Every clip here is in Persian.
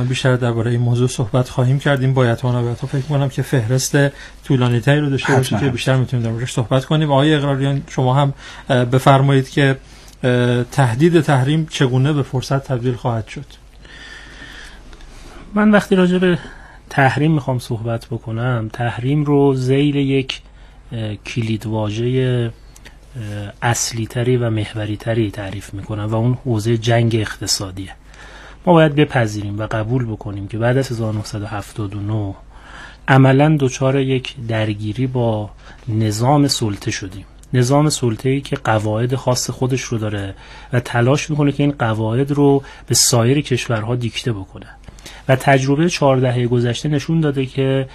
برنامه بیشتر درباره این موضوع صحبت خواهیم کردیم. با ها فکر کنم که فهرست طولانی تری رو داشته باشیم که بیشتر می‌تونیم دربارش صحبت کنیم. آقای اقراریان شما هم بفرمایید که تهدید تحریم چگونه به فرصت تبدیل خواهد شد؟ من وقتی راجع به تحریم می‌خوام صحبت بکنم تحریم رو زیل یک کلیدواژه اصلی تری و محوری تری تعریف می‌کنم و اون حوزه جنگ اقتصادیه. ما باید بپذیریم و قبول بکنیم که بعد از 1979 عملا دچار یک درگیری با نظام سلطه شدیم. نظام سلطه ای که قواعد خاص خودش رو داره و تلاش می‌کنه که این قواعد رو به سایر کشورها دیکته بکنه. و تجربه چهار دهه گذشته نشون داده که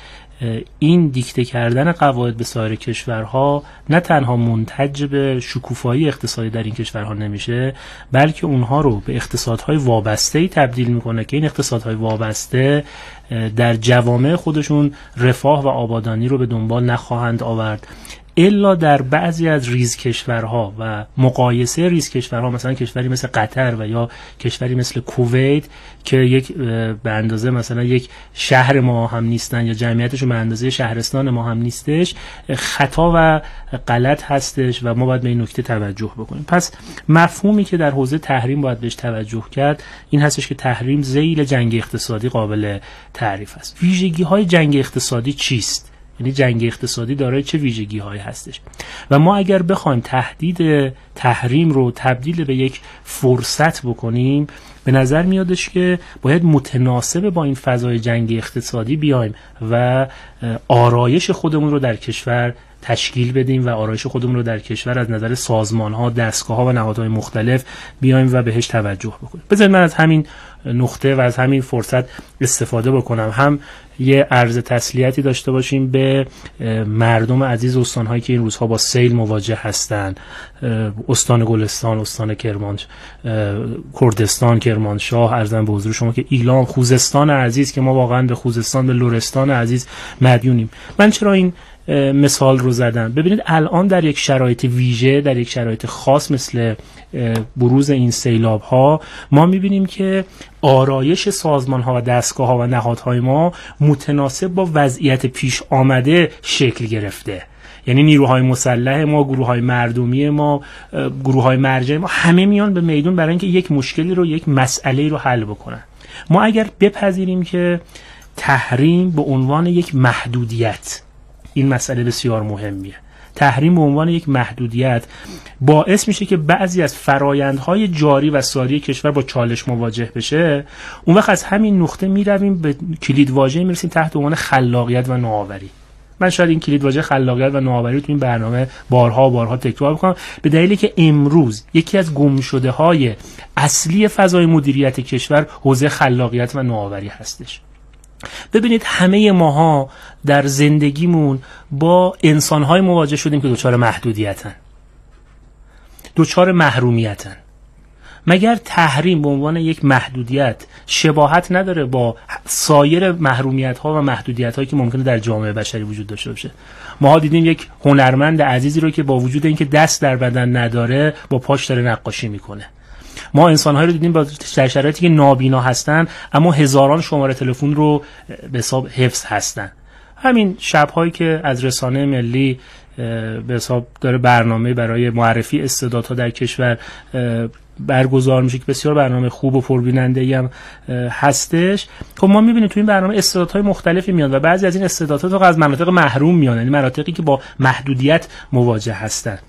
این دیکته کردن قواعد به سایر کشورها نه تنها منتج به شکوفایی اقتصادی در این کشورها نمیشه بلکه اونها رو به اقتصادهای وابسته ای تبدیل می‌کنه که این اقتصادهای وابسته در جوامع خودشون رفاه و آبادانی رو به دنبال نخواهند آورد. الا در بعضی از ریز کشورها و مقایسه ریز کشورها مثلا کشوری مثل قطر و یا کشوری مثل کویت که یک به اندازه مثلا یک شهر ما هم نیستن یا جمعیتشون به اندازه شهرستان ما هم نیستش خطا و غلط هستش و ما باید به این نکته توجه بکنیم. پس مفهومی که در حوزه تحریم باید بهش توجه کرد این هستش که تحریم زیل جنگ اقتصادی قابل تعریف است. ویژگی های جنگ اقتصادی چیست؟ یعنی جنگ اقتصادی دارای چه ویژگی هایی هستش. و ما اگر بخوایم تهدید تحریم رو تبدیل به یک فرصت بکنیم به نظر میادش که باید متناسب با این فضای جنگ اقتصادی بیایم و آرایش خودمون رو در کشور تشکیل بدیم و آرایش خودمون رو در کشور از نظر سازمان ها دستگاه ها و نهادهای مختلف بیایم و بهش توجه بکنیم. بذارید من از همین نقطه و از همین فرصت استفاده بکنم. هم یه عرض تسلیتی داشته باشیم به مردم عزیز استانهایی که این روزها با سیل مواجه هستند استان گلستان استان کرمان کردستان کرمانشاه ارزم به حضور شما که ایلام خوزستان عزیز که ما واقعا به خوزستان به لورستان عزیز مدیونیم. من چرا این مثال رو زدم. ببینید الان در یک شرایط ویژه در یک شرایط خاص مثل بروز این سیلاب ها ما می‌بینیم که آرایش سازمان ها و دستگاه ها و نهادهای ما متناسب با وضعیت پیش آمده شکل گرفته. یعنی نیروهای مسلح ما گروه های مردمی ما گروه های مرجع ما همه میان به میدون برای اینکه یک مشکلی رو یک مسئله رو حل بکنن. ما اگر بپذیریم که تحریم به عنوان یک محدودیت این مسئله بسیار مهمیه. تحریم به عنوان یک محدودیت باعث میشه که بعضی از فرایندهای جاری و ساری کشور با چالش مواجه بشه. اون وقت از همین نقطه می‌رویم به کلید واژه می‌رسیم تحت عنوان خلاقیت و نوآوری. من شاید این کلید واژه خلاقیت و نوآوری تو این برنامه بارها بارها تکرار بکنم. به دلیلی که امروز یکی از گم شده های اصلی فضای مدیریت کشور حوزه خلاقیت و نوآوری هستش. ببینید همه ماها در زندگیمون با انسانهای مواجه شدیم که دچار محدودیتن. دچار محرومیتن. مگر تحریم به عنوان یک محدودیت شباهت نداره با سایر محرومیت ها و محدودیت هایی که ممکنه در جامعه بشری وجود داشته باشه؟ ما دیدیم یک هنرمند عزیزی رو که با وجود اینکه دست در بدن نداره با پاش داره نقاشی می‌کنه. ما انسانهایی رو دیدیم با در که نابینا هستن اما هزاران شماره تلفن رو به حساب حفظ هستن. همین شبهایی که از رسانه ملی به حساب داره برنامه برای معرفی استعدادها در کشور برگزار میشه که بسیار برنامه خوب و پربیننده هم هستش. خب ما می‌بینیم تو این برنامه استعدادهای مختلفی میان و بعضی از این استعدادها از مناطق محروم میان یعنی مناطقی که با محدودیت مواجه هستند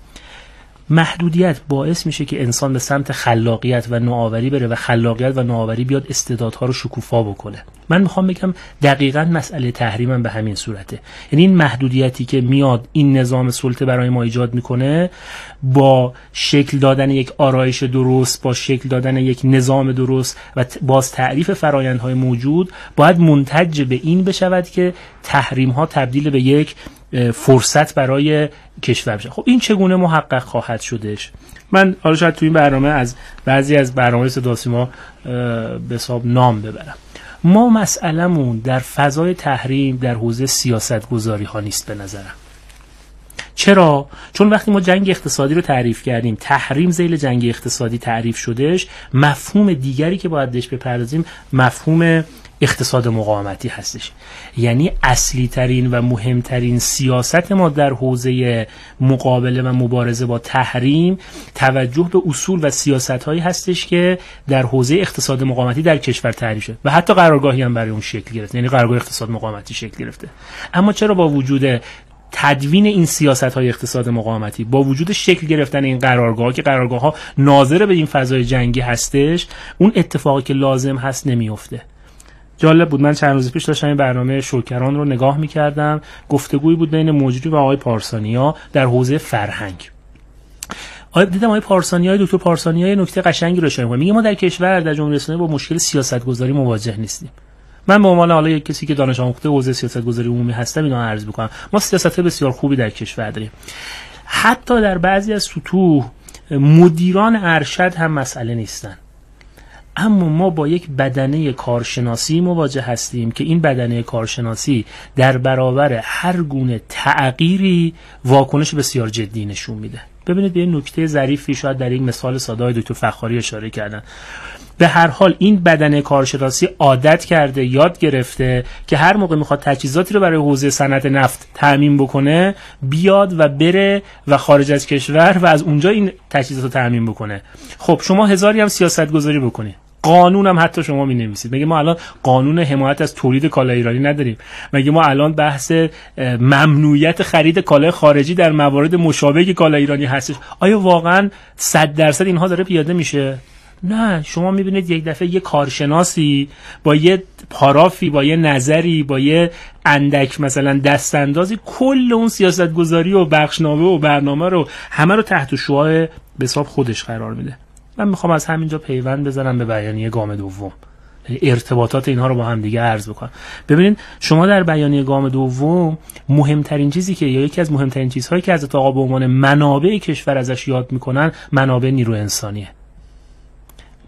محدودیت باعث میشه که انسان به سمت خلاقیت و نوآوری بره و خلاقیت و نوآوری بیاد استعدادها رو شکوفا بکنه. من می‌خوام بگم دقیقا مسئله تحریمم به همین صورته. یعنی این محدودیتی که میاد این نظام سلطه برای ما ایجاد می‌کنه با شکل دادن یک آرایش درست با شکل دادن یک نظام درست و باز تعریف فرایندهای موجود باید منتج به این بشود که تحریم ها تبدیل به یک فرصت برای کشور بشه. خب این چگونه محقق خواهد شدش من حالا شاید تو این برنامه از بعضی از برنامه صدا ما به حساب نام ببرم. ما مسئلهمون در فضای تحریم در حوزه سیاست گذاری ها نیست به نظرم. چرا؟ چون وقتی ما جنگ اقتصادی رو تعریف کردیم تحریم زیل جنگ اقتصادی تعریف شدهش مفهوم دیگری که باید بهش بپردازیم مفهوم اقتصاد مقاومتی هستش. یعنی اصلی ترین و مهمترین سیاست ما در حوزه مقابله و مبارزه با تحریم توجه به اصول و سیاست هایی هستش که در حوزه اقتصاد مقاومتی در کشور تعریف شده. و حتی قرارگاهی هم برای اون شکل گرفته. یعنی قرارگاه اقتصاد مقاومتی شکل گرفته. اما چرا با وجود تدوین این سیاست های اقتصاد مقاومتی با وجود شکل گرفتن این قرارگاه که قرارگاه ها ناظر به این فضای جنگی هستش اون اتفاقی که لازم هست نمیفته جالب بود. من چند روز پیش داشتم این برنامه شوکران رو نگاه می‌کردم. گفتگویی بود بین موجودی و آقای پارسانیا در حوزه فرهنگ. دیدم آقای پارسانیا دکتر پارسانیا نکته قشنگی رو اشاره میگه ما در کشور در جمهوری اسلامی با مشکل سیاست گذاری مواجه نیستیم. من به عنوان حالا یک کسی که دانش آموخته حوزه سیاست گذاری عمومی هستم اینو عرض می‌کنم. ما سیاست بسیار خوبی در کشور داریم. حتی در بعضی از سطوح مدیران ارشد هم مسئله نیستن. اما ما با یک بدنه کارشناسی مواجه هستیم که این بدنه کارشناسی در برابر هر گونه تغییری واکنش بسیار جدی نشون میده. ببینید به نکته ظریفی شاید در این مثال ساده دکتر فخاری اشاره کردن. به هر حال این بدن کارشناسی عادت کرده یاد گرفته که هر موقع می‌خواد تجهیزاتی رو برای حوزه صنعت نفت تعمین بکنه بیاد و بره و خارج از کشور و از اونجا این تجهیزات رو تعمین بکنه. خب شما هزاری هم سیاست گذاری بکنید. قانون هم حتی شما می نویسید مگه ما الان قانون حمایت از تولید کالای ایرانی نداریم. مگه ما الان بحث ممنوعیت خرید کالای خارجی در موارد مشابه کالای ایرانی هستش. آیا واقعا 100 درصد اینها داره پیاده میشه؟ نه. شما می‌بینید یک دفعه یه کارشناسی با یه پارافی با یه نظری با یه اندک مثلا دستاندازی کل اون سیاست گذاری و بخشنامه و برنامه رو همه رو تحت شعاع حساب خودش قرار میده. من می‌خوام از همینجا پیوند بزنم به بیانیه گام دوم. ارتباطات اینها رو با هم دیگه عرض بکنم. ببینید شما در بیانیه گام دوم مهمترین چیزی که یا یکی از مهمترین چیزهایی که از آقا به عنوان منابع کشور ازش یاد می‌کنن منابع نیرو انسانیه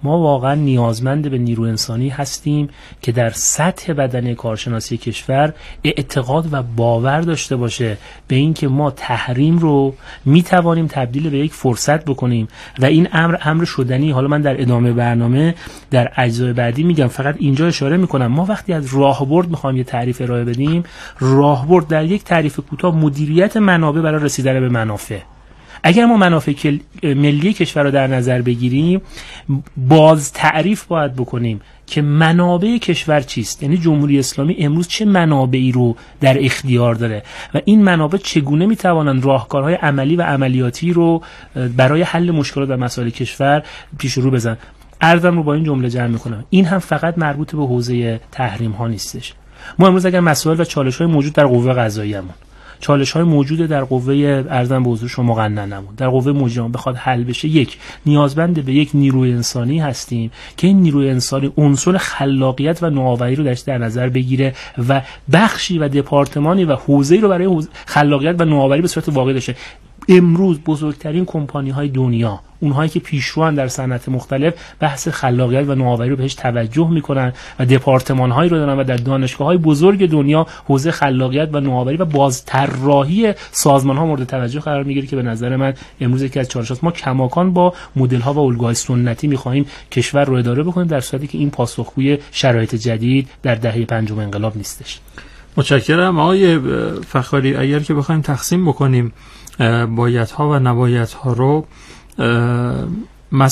ما واقعا نیازمند به نیرو انسانی هستیم که در سطح بدن کارشناسی کشور اعتقاد و باور داشته باشه به اینکه ما تحریم رو می توانیم تبدیل به یک فرصت بکنیم. و این امر امر شدنی. حالا من در ادامه برنامه در اجزای بعدی میگم. فقط اینجا اشاره می‌کنم. ما وقتی از راهبرد می‌خوایم یه تعریف ارائه بدیم راهبرد در یک تعریف کوتاه مدیریت منابع برای رسیدن به منافع. اگر ما منافع ملی کشور رو در نظر بگیریم باز تعریف باید بکنیم که منابع کشور چیست؟ یعنی جمهوری اسلامی امروز چه منابعی رو در اختیار داره؟ و این منابع چگونه می‌توانند راهکارهای عملی و عملیاتی رو برای حل مشکلات و مسائل کشور پیش رو بزن؟ ارزم رو با این جمله جمع می‌کنم. این هم فقط مربوط به حوزه تحریم ها نیستش. ما امروز اگر مسائل و چالش های موجود در قوه قضاییمون چالش های موجود در قوه ارزم به حضور شما نمون در قوه مجرم بخواد حل بشه. یک نیازمند به یک نیروی انسانی هستیم که این نیروی انسانی عنصر خلاقیت و نوآوری رو در نظر بگیره و بخشی و دپارتمانی و حوزه‌ای رو برای خلاقیت و نوآوری به صورت واقعی داشته. امروز بزرگترین کمپانی های دنیا اونهایی که پیشروان در صنعت مختلف بحث خلاقیت و نوآوری رو بهش توجه می‌کنن و دپارتمان هایی رو دارن و در دانشگاه های بزرگ دنیا حوزه خلاقیت و نوآوری و بازطراحی سازمان ها مورد توجه قرار می‌گیره که به نظر من امروز یکی از چالشات ما کماکان با مدل ها و الگوهای سنتی می‌خواهیم کشور رو اداره بکنیم در صورتی که این پاسخگوی شرایط جدید در دهه پنجم انقلاب نیستش. متشکرم. آقای فخاری اگر که بخوایم تقسیم بکنیم بایدها و نبایدها رو